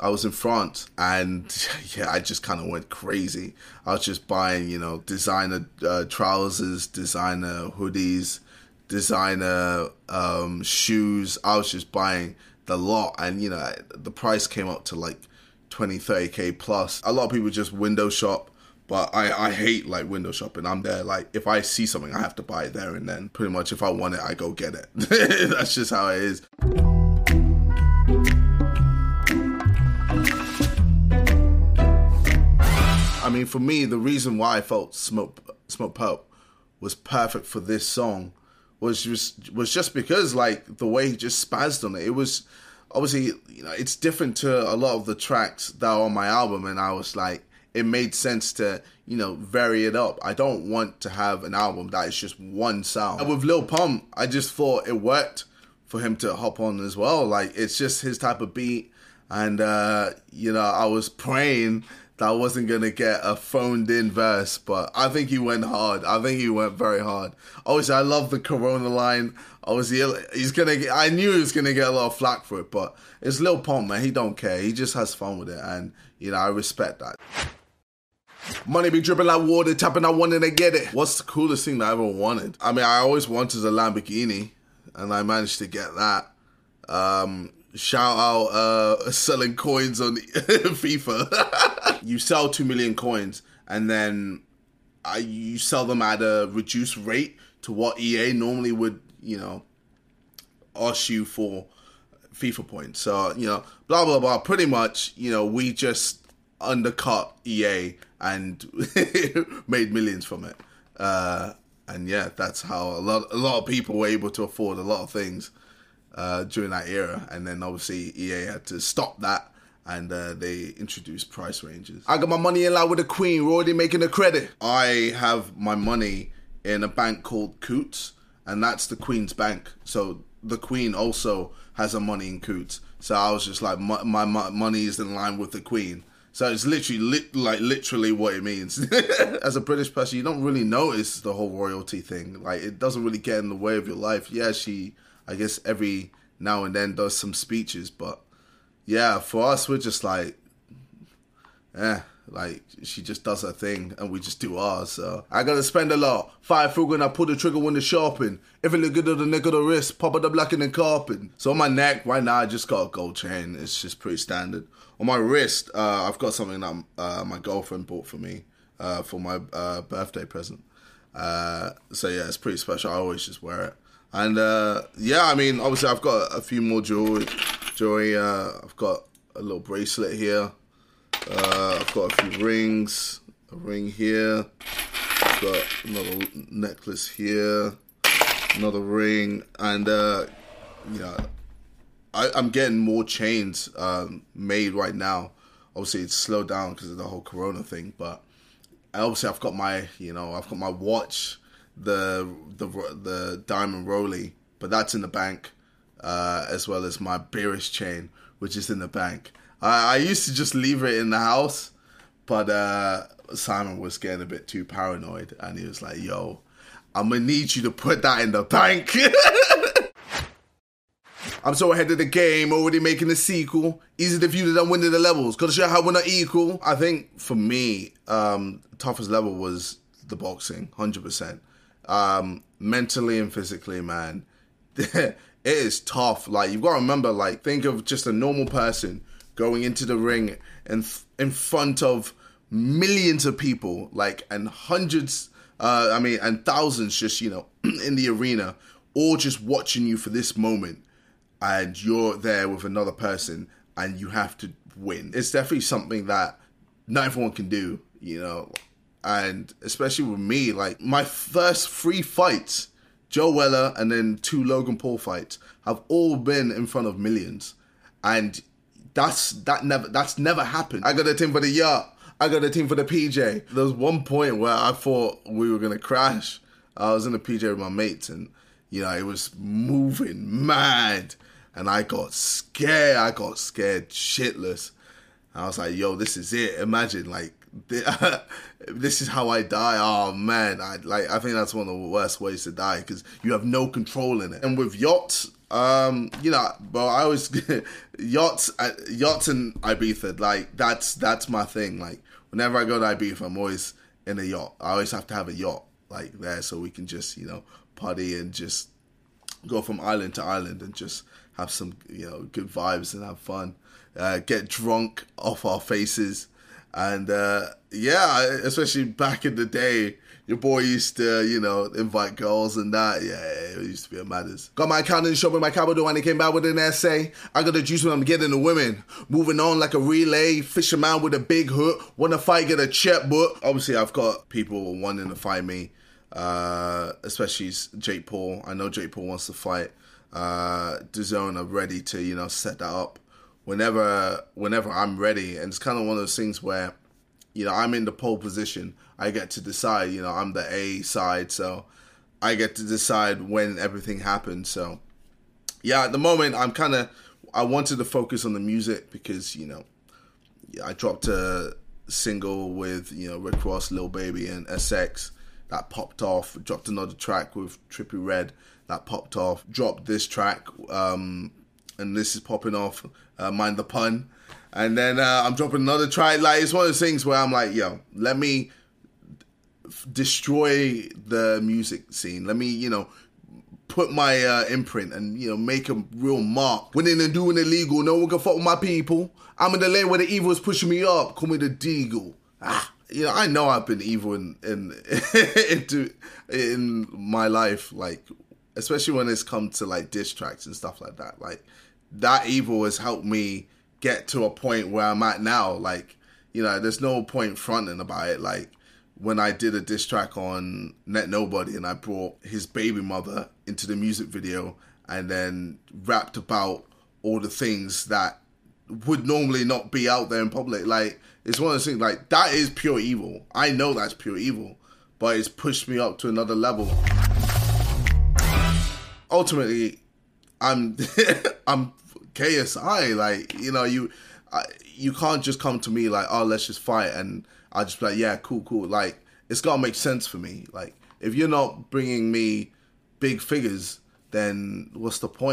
I was in France and yeah, I just kind of went crazy. I was just buying, you know, designer uh, trousers, designer hoodies, designer um, shoes. I was just buying the lot and, you know, the price came up to like 20, 30k plus. A lot of people just window shop but I, I hate like window shopping. I'm there like if I see something, I have to buy it there and then. Pretty much, if I want it, I go get it. That's just how it is. Mean, for me, the reason why I felt Smoke Smokepurpp was perfect for this song was just was just because like the way he just spazzed on it. It was obviously you know it's different to a lot of the tracks that are on my album, and I was like it made sense to you know vary it up. I don't want to have an album that is just one sound. And with Lil Pump, I just thought it worked for him to hop on as well. Like it's just his type of beat, and uh, you know I was praying that wasn't gonna get a phoned in verse, but I think he went hard. I think he went very hard. Obviously, I love the Corona line. Obviously, he's gonna. Get, I knew he was gonna get a lot of flack for it, but it's Lil Pump, man. He don't care. He just has fun with it, and you know I respect that. Money be dripping like water, tapping I wanted to get it. What's the coolest thing that I ever wanted? I mean, I always wanted a Lamborghini, and I managed to get that. Um, shout out uh, selling coins on FIFA. you sell 2 million coins, and then uh, you sell them at a reduced rate to what EA normally would, you know, ask you for FIFA points. So, you know, blah, blah, blah. Pretty much, you know, we just undercut EA and made millions from it. Uh, and yeah, that's how a lot a lot of people were able to afford a lot of things uh, during that era. And then obviously EA had to stop that. And uh, they introduced price ranges. I got my money in line with the Queen. We're already making a credit. I have my money in a bank called Coutts, and that's the Queen's bank. So the Queen also has her money in Coutts. So I was just like, my, my, my money is in line with the Queen. So it's literally li- like literally what it means. As a British person, you don't really notice the whole royalty thing. Like it doesn't really get in the way of your life. Yeah, she I guess every now and then does some speeches, but yeah, for us we're just like eh, like she just does her thing and we just do ours. So I gotta spend a lot. Fire frugal and I pull the trigger when the shopping. If it look good on the neck of the wrist, pop it the black and the carpet. So on my neck right now I just got a gold chain. It's just pretty standard on my wrist, uh, I've got something that uh, my girlfriend bought for me uh, for my uh, birthday present. Uh, so yeah, it's pretty special. I always just wear it. And uh, yeah, I mean, obviously, I've got a few more jewelry. Jewelry. I've got a little bracelet here. I've got a few rings. A ring here. I've got another necklace here. Another ring, and you know, I, am getting more chains um, made right now. Obviously, it's slowed down because of the whole Corona thing, but I obviously, I've got my you know I've got my watch, the the the diamond Roly, but that's in the bank, uh, as well as my bearish chain, which is in the bank. I, I used to just leave it in the house, but uh, Simon was getting a bit too paranoid, and he was like, "Yo, I'm gonna need you to put that in the bank." I'm so ahead of the game, already making a sequel. Easy to view that I'm winning the levels. Gotta show how we're not equal. I think for me, um, toughest level was the boxing, 100%. Um, mentally and physically, man. it is tough. Like, you've got to remember, like, think of just a normal person going into the ring and in front of millions of people, like, and hundreds, uh, I mean, and thousands just, you know, in the arena, all just watching you for this moment and you're there with another person and you have to win. It's definitely something that not everyone can do, you know. And especially with me, like my first three fights, Joe Weller and then two Logan Paul fights, have all been in front of millions. And that's that never that's never happened. I got a team for the yacht. I got a team for the PJ. There was one point where I thought we were gonna crash. I was in the PJ with my mates and you know, it was moving mad and I got scared. I got scared shitless. I was like, "Yo, this is it." Imagine like this is how I die. Oh man, I like. I think that's one of the worst ways to die because you have no control in it. And with yachts, Um, you know, but I always yachts, uh, yachts in Ibiza. Like that's that's my thing. Like whenever I go to Ibiza, I'm always in a yacht. I always have to have a yacht like there so we can just you know party and just go from island to island and just have some you know good vibes and have fun. Uh, get drunk off our faces, and uh, yeah, especially back in the day your boy used to, you know, invite girls and that. Yeah, it used to be a matters. Got my account in the shop with my capital and he came back with an essay. I got the juice when I'm getting the women. Moving on like a relay. Fisherman with a big hook. Wanna fight, get a checkbook. Obviously, I've got people wanting to fight me. Uh, especially Jake Paul. I know Jake Paul wants to fight. Uh, DAZN are ready to, you know, set that up whenever whenever I'm ready. And it's kind of one of those things where you know, I'm in the pole position. I get to decide, you know, I'm the A side, so I get to decide when everything happens. So, yeah, at the moment, I'm kind of, I wanted to focus on the music because, you know, I dropped a single with, you know, Rick Ross, Lil Baby, and SX that popped off. Dropped another track with Trippie Redd that popped off. Dropped this track, um, and this is popping off. Uh, Mind the pun and then uh, I'm dropping another track. Like it's one of those things where I'm like, yo, let me f- destroy the music scene. Let me, you know, put my uh, imprint and you know make a real mark. Winning and doing illegal, no one can fuck with my people. I'm in the lane where the evil is pushing me up. Call me the Deagle. Ah, you know, I know I've been evil in in into in my life, like especially when it's come to like diss tracks and stuff like that. Like that evil has helped me get to a point where I'm at now. Like, you know, there's no point fronting about it. Like when I did a diss track on Net Nobody and I brought his baby mother into the music video and then rapped about all the things that would normally not be out there in public. Like it's one of those things like that is pure evil. I know that's pure evil, but it's pushed me up to another level. Ultimately, I'm I'm KSI. Like you know, you I, you can't just come to me like, oh, let's just fight, and I just be like, yeah, cool, cool. Like it's gotta make sense for me. Like if you're not bringing me big figures, then what's the point?